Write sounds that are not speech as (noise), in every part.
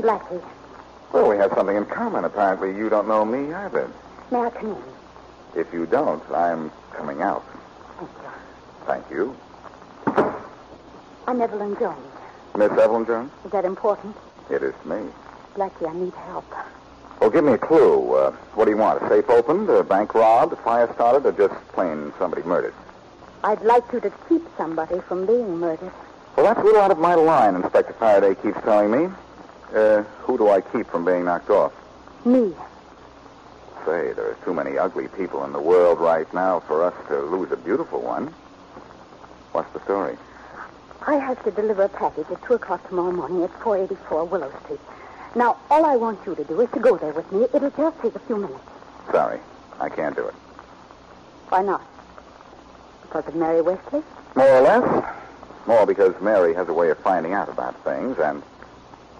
Boston Blackie? Well, we have something in common. Apparently, you don't know me either. May I come in? If you don't, I'm coming out. Thank you. Thank you. I'm Evelyn Jones. Miss Evelyn Jones? Is that important? It is to me. Blackie, I need help. Well, give me a clue. Uh, what do you want? A safe opened, a bank robbed, a fire started, or just plain somebody murdered? I'd like you to keep somebody from being murdered. Well, that's a little out of my line, Inspector Faraday keeps telling me. Uh, who do I keep from being knocked off? Me. Say, there are too many ugly people in the world right now for us to lose a beautiful one. What's the story? I have to deliver a package at 2 o'clock tomorrow morning at 484 Willow Street. Now, all I want you to do is to go there with me. It'll just take a few minutes. Sorry, I can't do it. Why not? Because of Mary Wesley? More or less. More because Mary has a way of finding out about things, and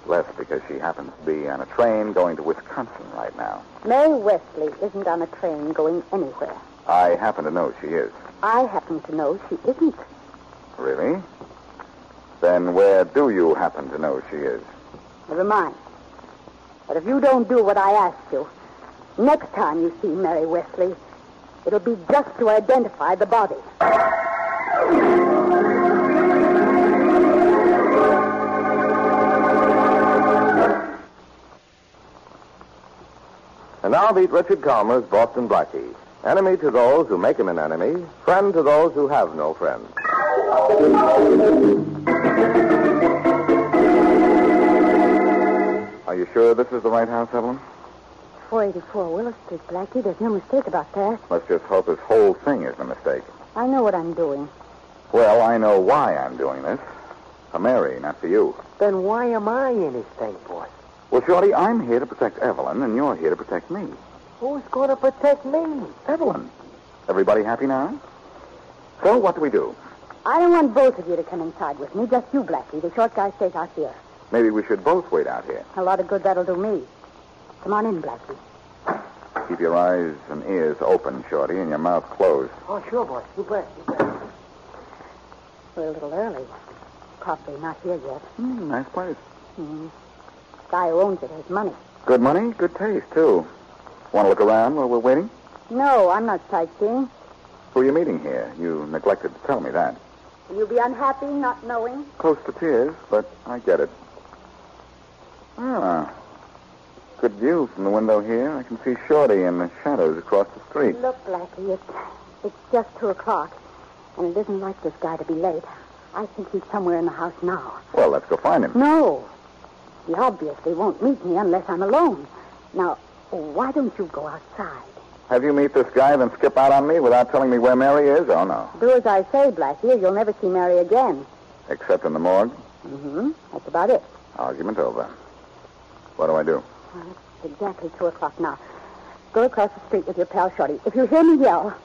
less because she happens to be on a train going to Wisconsin right now. Mary Wesley isn't on a train going anywhere. I happen to know she is. I happen to know she isn't. Really? Then where do you happen to know she is? Never mind. But if you don't do what I ask you, next time you see Mary Wesley, it'll be just to identify the body. And now meet Richard Kollmar's Boston Blackie. Enemy to those who make him an enemy, friend to those who have no friends. Are you sure this is the right house, Evelyn? 484 Willow Street, Blackie. There's no mistake about that. Let's just hope this whole thing is a mistake. I know what I'm doing. Well, I know why I'm doing this. For Mary, not for you. Then why am I in his thing, boss? Well, Shorty, I'm here to protect Evelyn, and you're here to protect me. Who's going to protect me? Evelyn. Everybody happy now? So, what do we do? I don't want both of you to come inside with me. Just you, Blackie. The short guy stays out here. Maybe we should both wait out here. A lot of good that'll do me. Come on in, Blackie. Keep your eyes and ears open, Shorty, and your mouth closed. Oh, sure, boss. You bet. You bet. We're a little early. Probably not here yet. Hmm, nice place. Hmm. Guy who owns it has money. Good money, good taste, too. Want to look around while we're waiting? No, I'm not sightseeing. Who are you meeting here? You neglected to tell me that. Will you be unhappy not knowing? Close to tears, but I get it. Ah. Good view from the window here. I can see Shorty in the shadows across the street. Look, Blackie, it's, it's just two o'clock, and it isn't like this guy to be late. I think he's somewhere in the house now. Well, let's go find him. No. He obviously won't meet me unless I'm alone. Now, why don't you go outside? Have you meet this guy, then skip out on me without telling me where Mary is? Oh, no. Do as I say, Blackie, or you'll never see Mary again. Except in the morgue. Mm-hmm. That's about it. Argument over. What do I do? Well, it's exactly two o'clock now. Go across the street with your pal Shorty. If you hear me yell,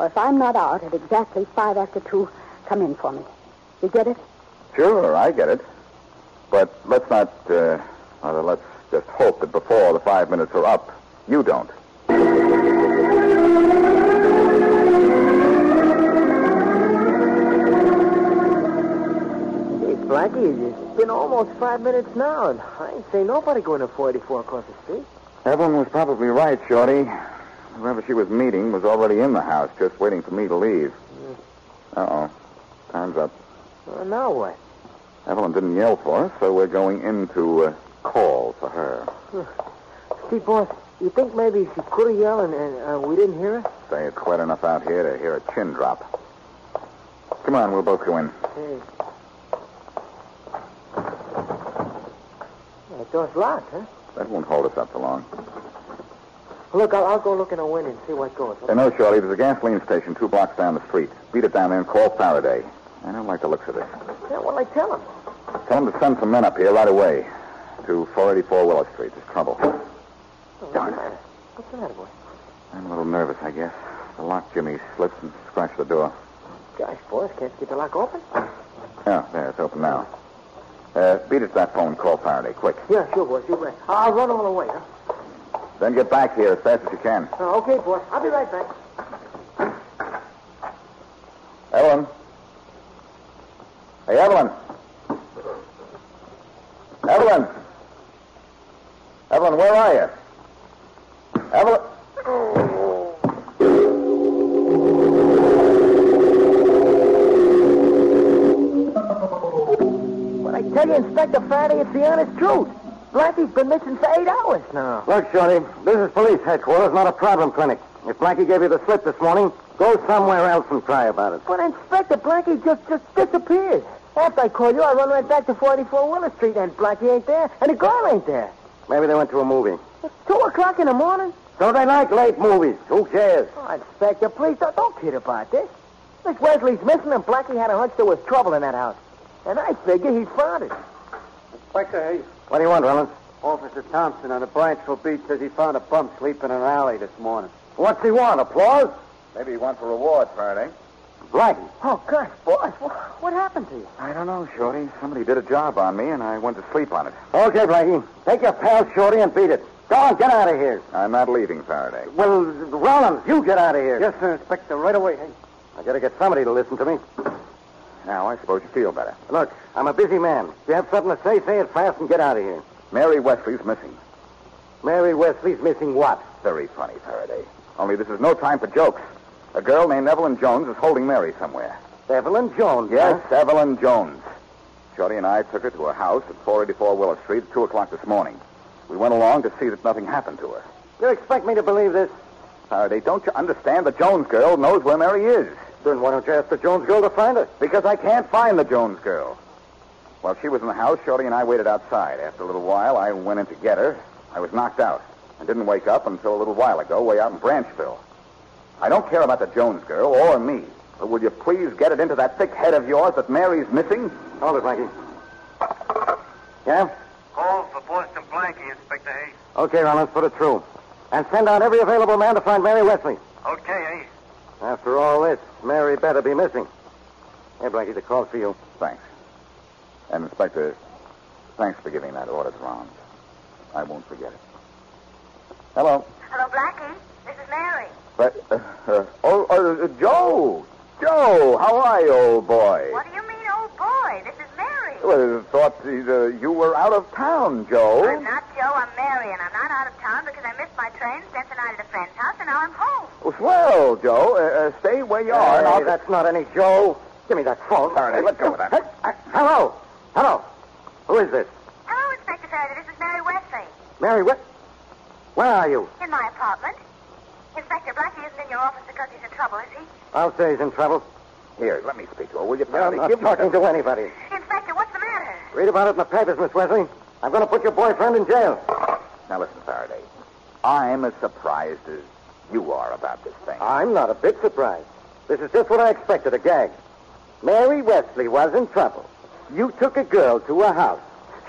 or if I'm not out at exactly five after two, come in for me. You get it? Sure, I get it. But let's not, uh, let's just hope that before the five minutes are up, you don't. Hey, Blackie, is, been almost five minutes now, and I ain't seen nobody going to 484 across the street. Evelyn was probably right, Shorty. Whoever she was meeting was already in the house, just waiting for me to leave. Uh-oh. Time's up. Well, now what? Evelyn didn't yell for us, so we're going in to uh, call for her. See, boss, you think maybe she could have yelled and, and uh, we didn't hear her? Say it's wet enough out here to hear a chin drop. Come on, we'll both go in. Hey. That door's locked, huh? That won't hold us up for long. Look, I'll, I'll go look in a window and see what goes. On. Hey, no, Shorty, there's a gasoline station two blocks down the street. Beat it down there and call Faraday. I don't like the looks of this. Yeah, what'll I tell him? Tell him to send some men up here right away to 484 Willow Street. There's trouble. Darn what's the it. matter? What's the matter, boy? I'm a little nervous, I guess. The lock Jimmy slipped and scratched the door. Gosh, boys, can't you get the lock open? Yeah, there, it's open now. Uh, beat it to that phone call Faraday, quick. Yeah, sure, boys. You right. I'll run all the way, huh? Then get back here as fast as you can. Oh, okay, boy. I'll be right back. Evelyn. Hey. Evelyn. You, Inspector Faraday, it's the honest truth. Blackie's been missing for eight hours now. Look, Shorty, this is police headquarters, not a problem clinic. If Blackie gave you the slip this morning, go somewhere else and cry about it. But Inspector Blackie just just disappeared. After I called you, I run right back to 44 Willow Street, and Blackie ain't there, and the girl ain't there. Maybe they went to a movie. It's two o'clock in the morning. So they like late movies. Who cares? Oh, Inspector, please don't, don't kid about this. Miss Wesley's missing, and Blackie had a hunch there was trouble in that house. And I figure he's found it. Inspector Hayes, What do you want, Rollins? Officer Thompson on the Bryanteville Beach says he found a bum sleeping in an alley this morning. What's he want? Applause? Maybe he wants a reward, Faraday. Eh? Blackie. Oh, gosh, boy. what, what happened to you? I don't know, Shorty. Somebody did a job on me, and I went to sleep on it. Okay, Blackie. Take your pal Shorty and beat it. Go on, get out of here. I'm not leaving, Faraday. Well, Rollins, you get out of here. Yes, sir, Inspector, right away. Hey. I gotta get somebody to listen to me. Now, I suppose you feel better. Look, I'm a busy man. If you have something to say, say it fast and get out of here. Mary Wesley's missing. Mary Wesley's missing what? Very funny, Faraday. Only this is no time for jokes. A girl named Evelyn Jones is holding Mary somewhere. Evelyn Jones. Yes, huh? Evelyn Jones. Shorty and I took her to a house at 484 Willow Street at 2 o'clock this morning. We went along to see that nothing happened to her. You expect me to believe this? Faraday, don't you understand the Jones girl knows where Mary is? Then why don't you ask the Jones girl to find her? Because I can't find the Jones girl. While she was in the house, Shorty and I waited outside. After a little while, I went in to get her. I was knocked out. and didn't wake up until a little while ago, way out in Branchville. I don't care about the Jones girl or me, but will you please get it into that thick head of yours that Mary's missing? Hold it, Blackie. Yeah? Call for Boston Blackie, Inspector Hayes. Okay, Rollins, put it through. And send out every available man to find Mary Wesley. Okay, Hayes. After all this, Mary better be missing. Hey, Blackie, the call for you. Thanks. And, Inspector, thanks for giving that order to Rollins. I won't forget it. Hello. Hello, Blackie. This is Mary. But, uh, uh, oh, uh, Joe! Joe, how are you, old boy? What do you mean, old boy? This is Mary. Well, thought uh, you were out of town, Joe. I'm not Joe, I'm Mary, and I'm not out of town because I missed my train, spent the night at a friend's house, and now I'm home. Well, Joe. Uh, uh, stay where you are. and Hey, I'll- that's not any Joe. Give me that phone. Faraday, let go of that. Hey, uh, hello. Hello. Who is this? Hello, Inspector Faraday. This is Mary Wesley. Mary, what? Where are you? In my apartment. Inspector Blackie isn't in your office because he's in trouble, is he? I'll say he's in trouble. Here, let me speak to her, will you, I'm not Give talking to anybody. Inspector, what's the matter? Read about it in the papers, Miss Wesley. I'm going to put your boyfriend in jail. Now, listen, Faraday. I'm as surprised as you are about this thing. I'm not a bit surprised. This is just what I expected, a gag. Mary Wesley was in trouble. You took a girl to a house.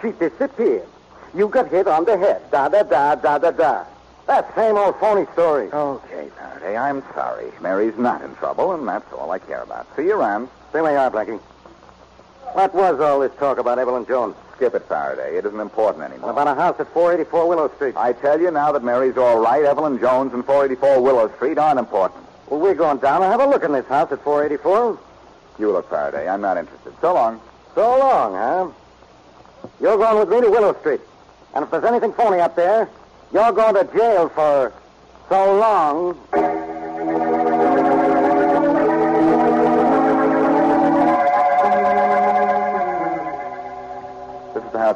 She disappeared. You got hit on the head. Da da da da da da. That same old phony story. Okay, Faraday, I'm sorry. Mary's not in trouble, and that's all I care about. See you around. Stay where you are, Blackie. What was all this talk about Evelyn Jones? Skip it, Faraday. It isn't important anymore. About a house at 484 Willow Street. I tell you now that Mary's all right. Evelyn Jones and 484 Willow Street aren't important. Well, we're going down and have a look in this house at 484. You look, Faraday. I'm not interested. So long. So long, huh? You're going with me to Willow Street. And if there's anything phony up there, you're going to jail for so long.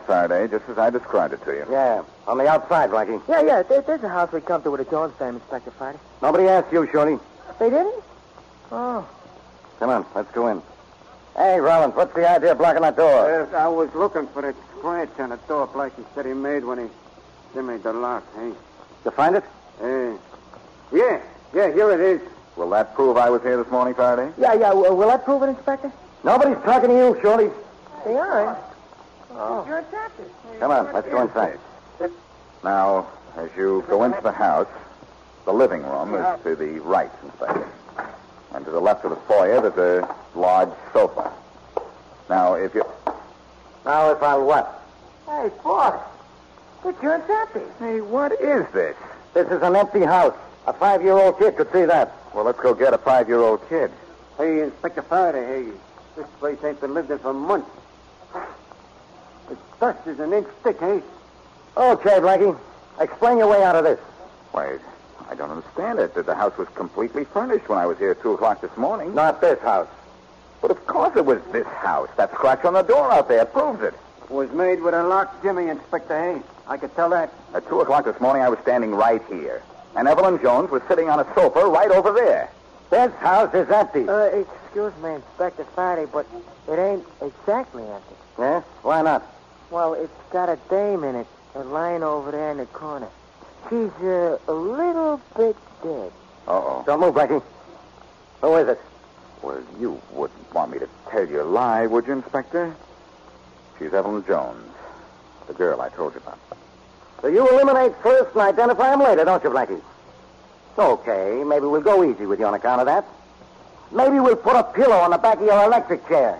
This is Faraday, just as I described it to you. Yeah, on the outside, Blackie. Yeah, yeah. There, there's a house we come to with a Jones family, Inspector Friday. Nobody asked you, Shorty. They didn't? Oh. Come on, let's go in. Hey, Rollins, what's the idea of blocking that door? Uh, I was looking for that scratch on the door Blackie said he made when he made the lock, hey? Did you find it? Uh, yeah, yeah, here it is. Will that prove I was here this morning, Faraday? Yeah, yeah. Will, will that prove it, Inspector? Nobody's talking to you, Shorty. They aren't. Oh. You're a doctor. Come on, let's go inside. Now, as you go into the house, the living room is to the right, Inspector. And to the left of the foyer, there's a large sofa. Now, if you. Now, if I'll what? Hey, boss. The joint's empty. Hey, what is this? This is an empty house. A five-year-old kid could see that. Well, let's go get a five year old kid. Hey, Inspector Faraday, hey, this place ain't been lived in for months. The dust is an inch thick, eh? Okay, Blackie. Explain your way out of this. Wait, I don't understand it. The house was completely furnished when I was here at 2 o'clock this morning. Not this house. But of course it was this house. That scratch on the door out there proves it. It Was made with a locked jimmy, Inspector Hayes. I could tell that. At 2 o'clock this morning, I was standing right here. And Evelyn Jones was sitting on a sofa right over there. This house is empty. Uh, excuse me, Inspector Friday, but it ain't exactly empty. yeah? Why not? Well, it's got a dame in it, a lying over there in the corner. She's uh, a little bit dead. Uh-oh. Don't move, Blackie. Who is it? Well, you wouldn't want me to tell you a lie, would you, Inspector? She's Evelyn Jones, the girl I told you about. So you eliminate first and identify him later, don't you, Blackie? Okay, maybe we'll go easy with you on account of that. Maybe we'll put a pillow on the back of your electric chair.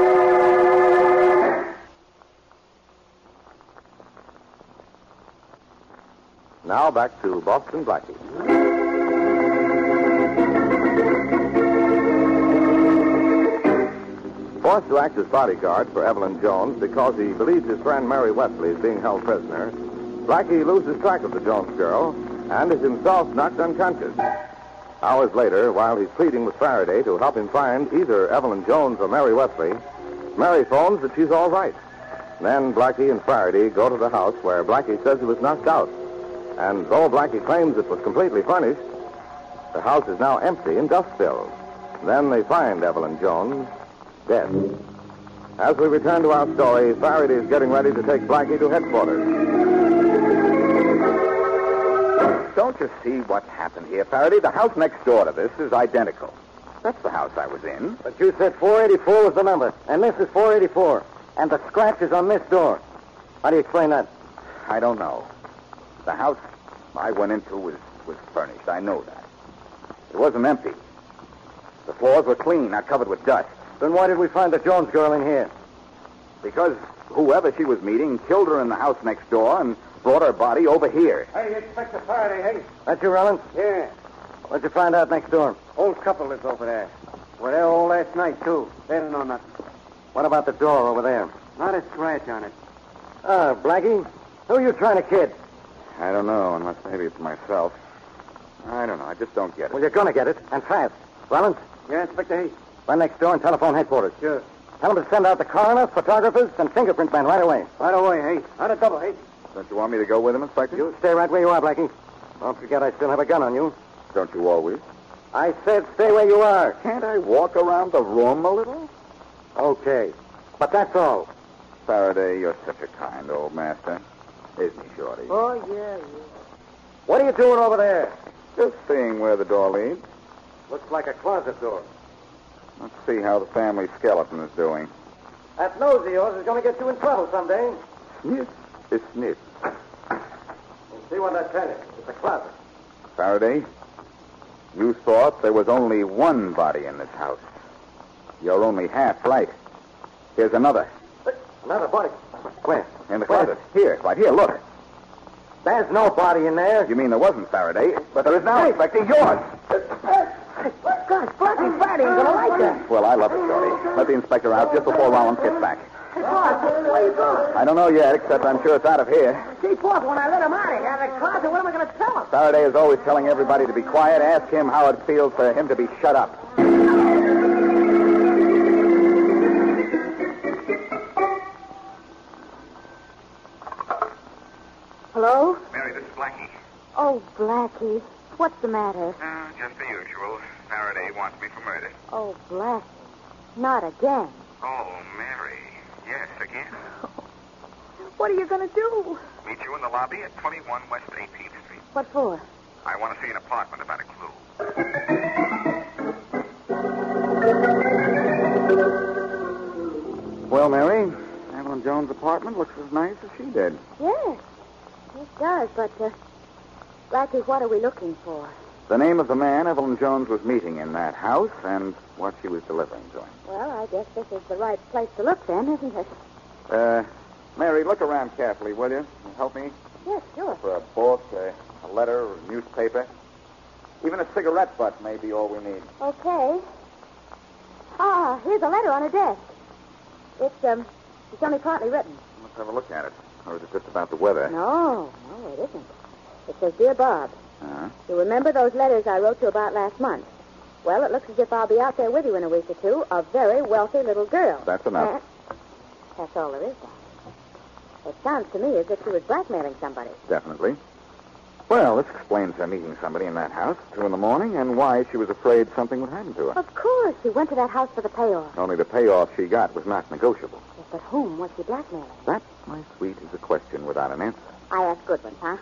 Now back to Boston Blackie. Forced to act as bodyguard for Evelyn Jones because he believes his friend Mary Wesley is being held prisoner, Blackie loses track of the Jones girl and is himself knocked unconscious. Hours later, while he's pleading with Faraday to help him find either Evelyn Jones or Mary Wesley, Mary phones that she's all right. Then Blackie and Faraday go to the house where Blackie says he was knocked out. And though Blackie claims it was completely furnished, the house is now empty and dust filled. Then they find Evelyn Jones dead. As we return to our story, Faraday is getting ready to take Blackie to headquarters. Don't you see what happened here, Faraday? The house next door to this is identical. That's the house I was in. But you said 484 was the number, and this is 484. And the scratch is on this door. How do you explain that? I don't know. The house I went into was, was furnished. I know that. It wasn't empty. The floors were clean, not covered with dust. Then why did we find the Jones girl in here? Because whoever she was meeting killed her in the house next door and brought her body over here. Hey, Inspector Faraday, hey. That you, Rollins? Yeah. What'd you find out next door? Old couple lives over there. Were there all last night, too. They don't know nothing. What about the door over there? Not a scratch on it. Ah, Blackie, who are you trying to kid? I don't know, unless maybe it's myself. I don't know. I just don't get it. Well, you're going to get it, and fast. Rollins, Yeah, Inspector Hayes. run next door and telephone headquarters. Sure. Tell them to send out the coroner, photographers, and fingerprint men right away. Right away, Hayes. On a double, Hayes. Don't you want me to go with him, Inspector? You stay right where you are, Blackie. Don't forget I still have a gun on you. Don't you always? I said stay where you are. Can't I walk around the room a little? Okay. But that's all. Faraday, you're such a kind old master. Isn't he, Shorty? Oh, yeah, yeah. What are you doing over there? Just seeing where the door leads. Looks like a closet door. Let's see how the family skeleton is doing. That nose of yours is going to get you in trouble someday. Sniff. It's sniff. We'll see what that is. It's a closet. Faraday, you thought there was only one body in this house. You're only half right. Here's another. Another body. Where? In the closet. Here, right here, look. There's no body in there. You mean there wasn't Faraday, but there is now, Inspector, yours. Gosh, Blackie, Fatty ain't gonna like that. Well, I love it, Shorty. Let the inspector out just before Rollins gets back. Hey, boss, where you going? I don't know yet, except I'm sure it's out of here. Gee, boss, when I let him out of here, the closet, what am I going to tell him? Faraday is always telling everybody to be quiet. Ask him how it feels for him to be shut up. Blackie. What's the matter? Uh, just the usual. Faraday wants me for murder. Oh, Blackie. Not again. Oh, Mary. Yes, again. (laughs) What are you going to do? Meet you in the lobby at 21 West 18th Street. What for? I want to see an apartment about a clue. Well, Mary, Evelyn Jones' apartment looks as nice as she did. Yes. It does, but, uh, Blackie, what are we looking for? The name of the man Evelyn Jones was meeting in that house and what she was delivering to him. Well, I guess this is the right place to look then, isn't it? Uh, Mary, look around carefully, will you? Help me? Yes, sure. For a book, a, a letter, a newspaper. Even a cigarette butt may be all we need. Okay. Ah, here's a letter on a desk. It's, um, it's only partly written. Let's have a look at it. Or is it just about the weather? No, no, it isn't. It says, Dear Bob, Uh, you remember those letters I wrote you about last month? Well, it looks as if I'll be out there with you in a week or two, a very wealthy little girl. That's enough. That's all there is, Bob. It sounds to me as if she was blackmailing somebody. definitely. Well, this explains her meeting somebody in that house at two in the morning and why she was afraid something would happen to her. Of course, she went to that house for the payoff. Only the payoff she got was not negotiable. Yes, but whom was she blackmailing? That, my sweet, is a question without an answer. I asked good ones, huh?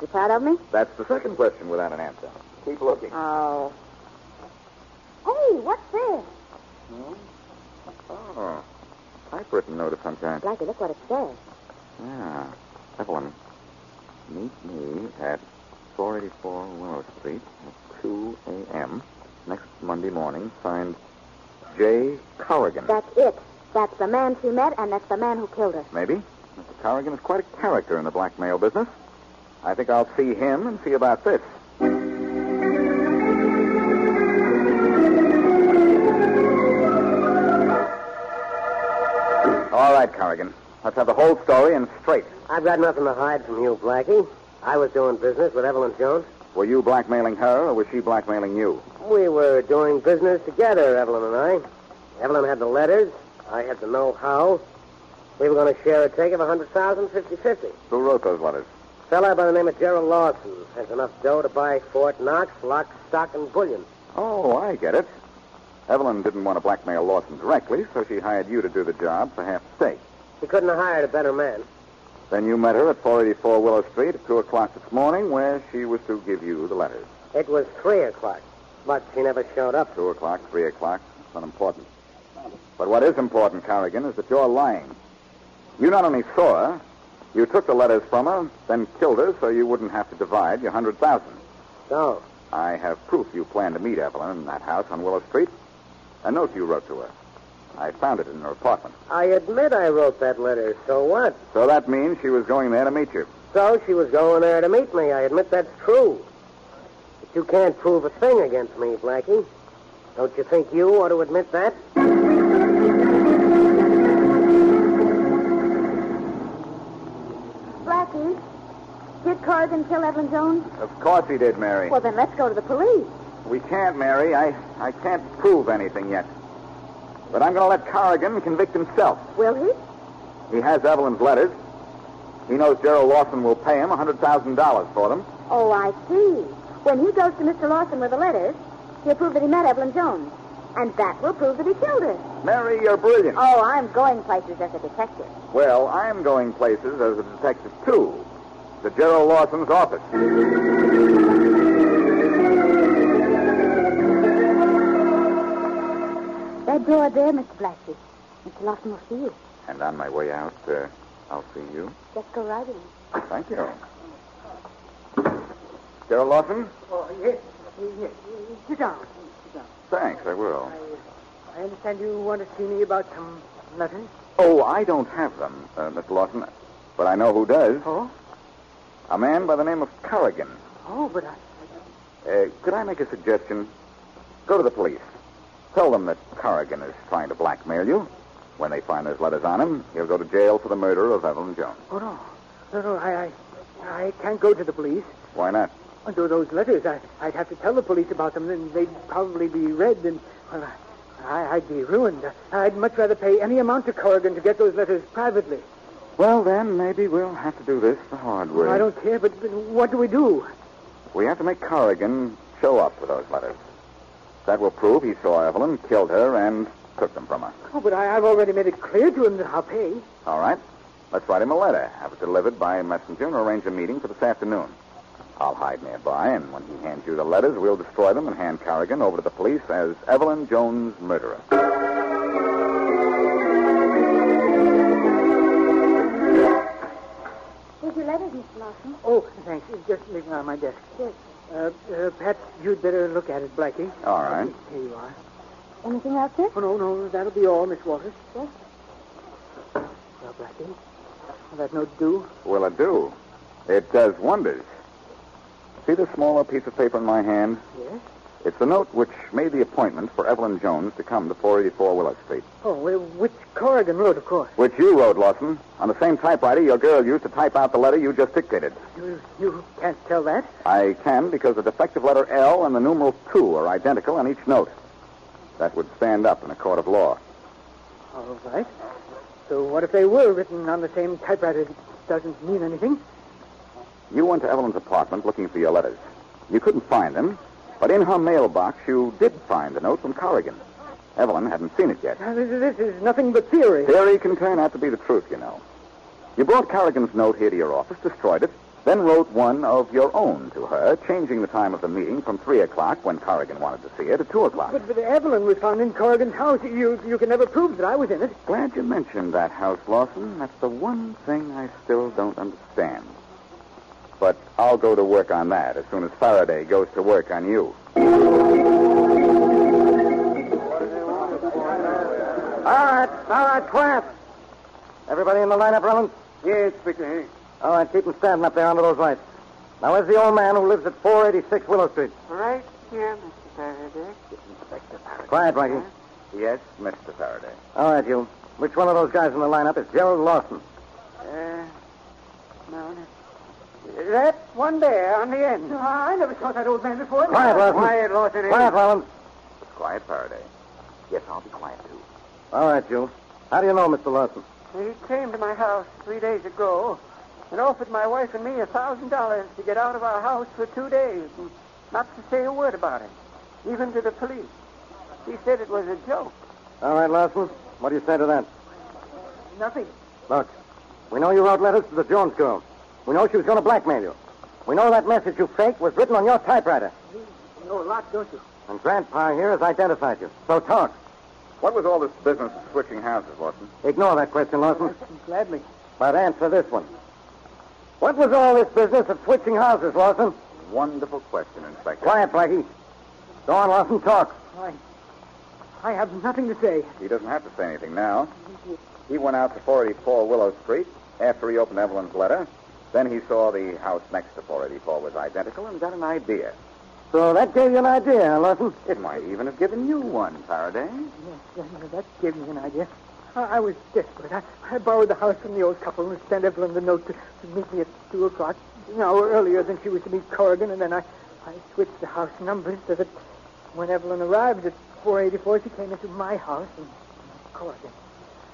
You proud of me? That's the second question without an answer. Keep looking. Oh. Hey, what's this? Hmm? Oh, typewritten note of some kind. Blackie, look what it says. Yeah. Evelyn, meet me at 484 Willow Street at 2 a.m. next Monday morning. Signed J. Corrigan. That's it. That's the man she met, and that's the man who killed her. Maybe. Mr. Corrigan is quite a character in the blackmail business. I think I'll see him and see about this. All right, Corrigan. Let's have the whole story and straight. I've got nothing to hide from you, Blackie. I was doing business with Evelyn Jones. Were you blackmailing her, or was she blackmailing you? We were doing business together, Evelyn and I. Evelyn had the letters. I had the know-how. We were going to share a take of a 100000 50-50. Who wrote those letters? Fella by the name of Gerald Lawson has enough dough to buy Fort Knox, lock, stock, and bullion. Oh, I get it. Evelyn didn't want to blackmail Lawson directly, so she hired you to do the job for half the stake. She couldn't have hired a better man. Then you met her at 484 Willow Street at 2 o'clock this morning, where she was to give you the letters. It was 3 o'clock, but she never showed up. 2 o'clock, 3 o'clock. It's unimportant. But what is important, Corrigan, is that you're lying. You not only saw her, you took the letters from her, then killed her so you wouldn't have to divide your 100000 So, I have proof you planned to meet Evelyn in that house on Willow Street. A note you wrote to her. I found it in her apartment. I admit I wrote that letter. So what? So that means she was going there to meet you. So she was going there to meet me. I admit that's true. But you can't prove a thing against me, Blackie. Don't you think you ought to admit that? Blackie, did Corrigan kill Evelyn Jones? Of course he did, Mary. Well, then let's go to the police. We can't, Mary. I, I can't prove anything yet. But I'm going to let Corrigan convict himself. Will he? He has Evelyn's letters. He knows Gerald Lawson will pay him $100,000 for them. Oh, I see. When he goes to Mr. Lawson with the letters, he'll prove that he met Evelyn Jones. And that will prove that he killed her. Mary, you're brilliant. Oh, I'm going places as a detective. Well, I'm going places as a detective, too. To Gerald Lawson's office. That door there, Mr. Blackie. Mr. Lawson will see you. And on my way out, uh, I'll see you. Just go right in. Thank you. Gerald Lawson? Oh, yes. Yes. Sit down. Thanks, I will. I understand you want to see me about some letters? Oh, I don't have them, uh, Mr. Lawson, but I know who does. Oh? A man by the name of Corrigan. Oh, but I... Uh, could I make a suggestion? Go to the police. Tell them that Corrigan is trying to blackmail you. When they find those letters on him, he'll go to jail for the murder of Evelyn Jones. Oh, no. No, no, I, I, I can't go to the police. Why not? Under those letters, I, I'd have to tell the police about them, and they'd probably be read, and well, I, I'd be ruined. I'd much rather pay any amount to Corrigan to get those letters privately. Well, then, maybe we'll have to do this the hard way. I don't care, but, but what do we do? We have to make Corrigan show up with those letters. That will prove he saw Evelyn, killed her, and took them from her. Oh, but I, I've already made it clear to him that I'll pay. All right. Let's write him a letter, have it delivered by messenger, and arrange a meeting for this afternoon. I'll hide nearby, and when he hands you the letters, we'll destroy them and hand Corrigan over to the police as Evelyn Jones' murderer. Here's your letters, Mr. Lawson. Oh, thanks. It's just leaving on my desk. Yes. Uh, uh, perhaps you'd better look at it, Blackie. All right. Here you are. Anything else, sir? Oh, no, no, that'll be all, Miss Walters. Yes. Well, Blackie, will that note do? Will it do? It does wonders. See the smaller piece of paper in my hand? Yes. It's the note which made the appointment for Evelyn Jones to come to 484 Willow Street. Oh, well, which Corrigan wrote, of course. Which you wrote, Lawson. On the same typewriter your girl used to type out the letter you just dictated. You, you can't tell that. I can because the defective letter L and the numeral 2 are identical on each note. That would stand up in a court of law. All right. So what if they were written on the same typewriter? It doesn't mean anything. You went to Evelyn's apartment looking for your letters. You couldn't find them, but in her mailbox you did find the note from Corrigan. Evelyn hadn't seen it yet. Now, this, this is nothing but theory. Theory can turn out to be the truth, you know. You brought Corrigan's note here to your office, destroyed it, then wrote one of your own to her, changing the time of the meeting from 3 o'clock, when Corrigan wanted to see her, to 2 o'clock. But, but Evelyn was found in Corrigan's house. You, you can never prove that I was in it. Glad you mentioned that house, Lawson. That's the one thing I still don't understand. But I'll go to work on that as soon as Faraday goes to work on you. All right, all right, quiet. Everybody in the lineup, Rollins? Yes, Inspector. All right, keep them standing up there under those lights. Now, where's the old man who lives at 486 Willow Street? Right here, Mr. Faraday. Inspector Faraday. Quiet, Blackie. Yes, Mr. Faraday. All right, you. Which one of those guys in the lineup is Gerald Lawson? Uh, no, no. That one there on the end. No, I never saw that old man before. Quiet, Lawson. Quiet, Lawson. Quiet, Rollins. Quiet, Faraday. Yes, I'll be quiet, too. All right, you. How do you know Mr. Lawson? He came to my house three days ago and offered my wife and me a thousand dollars to get out of our house for two days and not to say a word about it, even to the police. He said it was a joke. All right, Lawson. What do you say to that? Nothing. Look, we know you wrote letters to the Jones girl. We know she was going to blackmail you. We know that message you faked was written on your typewriter. You know a lot, don't you? And Grandpa here has identified you. So talk. What was all this business of switching houses, Lawson? Ignore that question, Lawson. Gladly. But answer this one. What was all this business of switching houses, Lawson? Wonderful question, Inspector. Quiet, Blackie. Go on, Lawson, talk. I, I have nothing to say. He doesn't have to say anything now. He went out to 484 Willow Street after he opened Evelyn's letter. Then he saw the house next to 484 was identical and got an idea. So that gave you an idea, huh, Lawson? It might even have given you one, Faraday. Yes, that, that gave me an idea. I, I was desperate. I, I borrowed the house from the old couple and sent Evelyn the note to, to meet me at 2 o'clock, an hour earlier than she was to meet Corrigan, and then I, I switched the house numbers so that when Evelyn arrived at 484, she came into my house and Corrigan.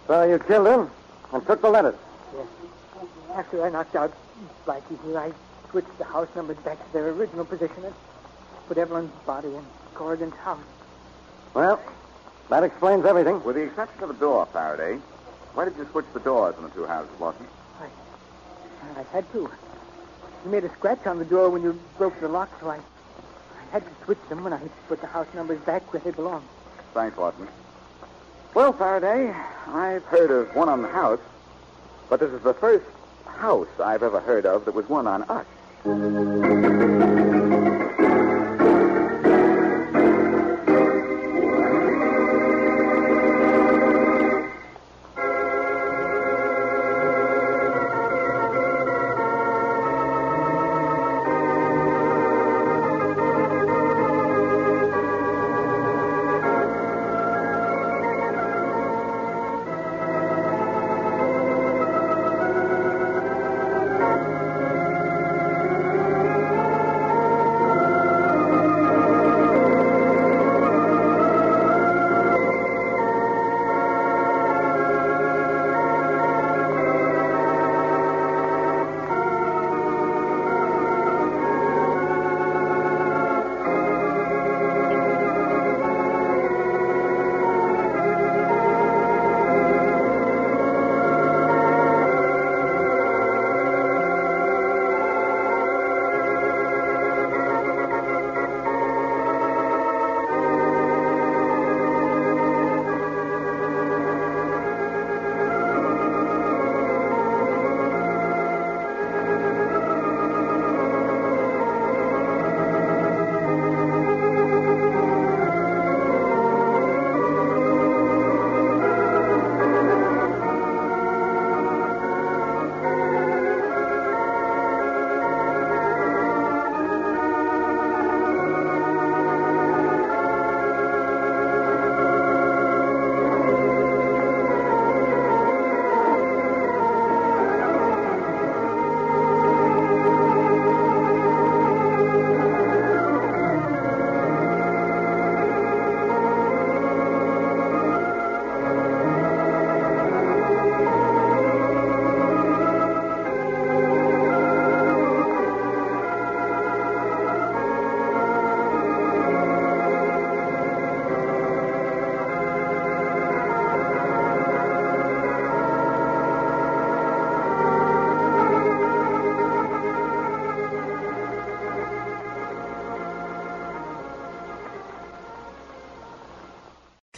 So you killed him and took the letters. Yes. After I knocked out Blackie here, I switched the house numbers back to their original position and put Evelyn's body in Corrigan's house. Well, that explains everything. With the exception of the door, Faraday, why did you switch the doors in the two houses, Lawson? I had to. You made a scratch on the door when you broke the lock, so I, I had to switch them when I put the house numbers back where they belong. Thanks, Lawson. Well, Faraday, I've heard of one on the house, but this is the first house I've ever heard of that was one on us.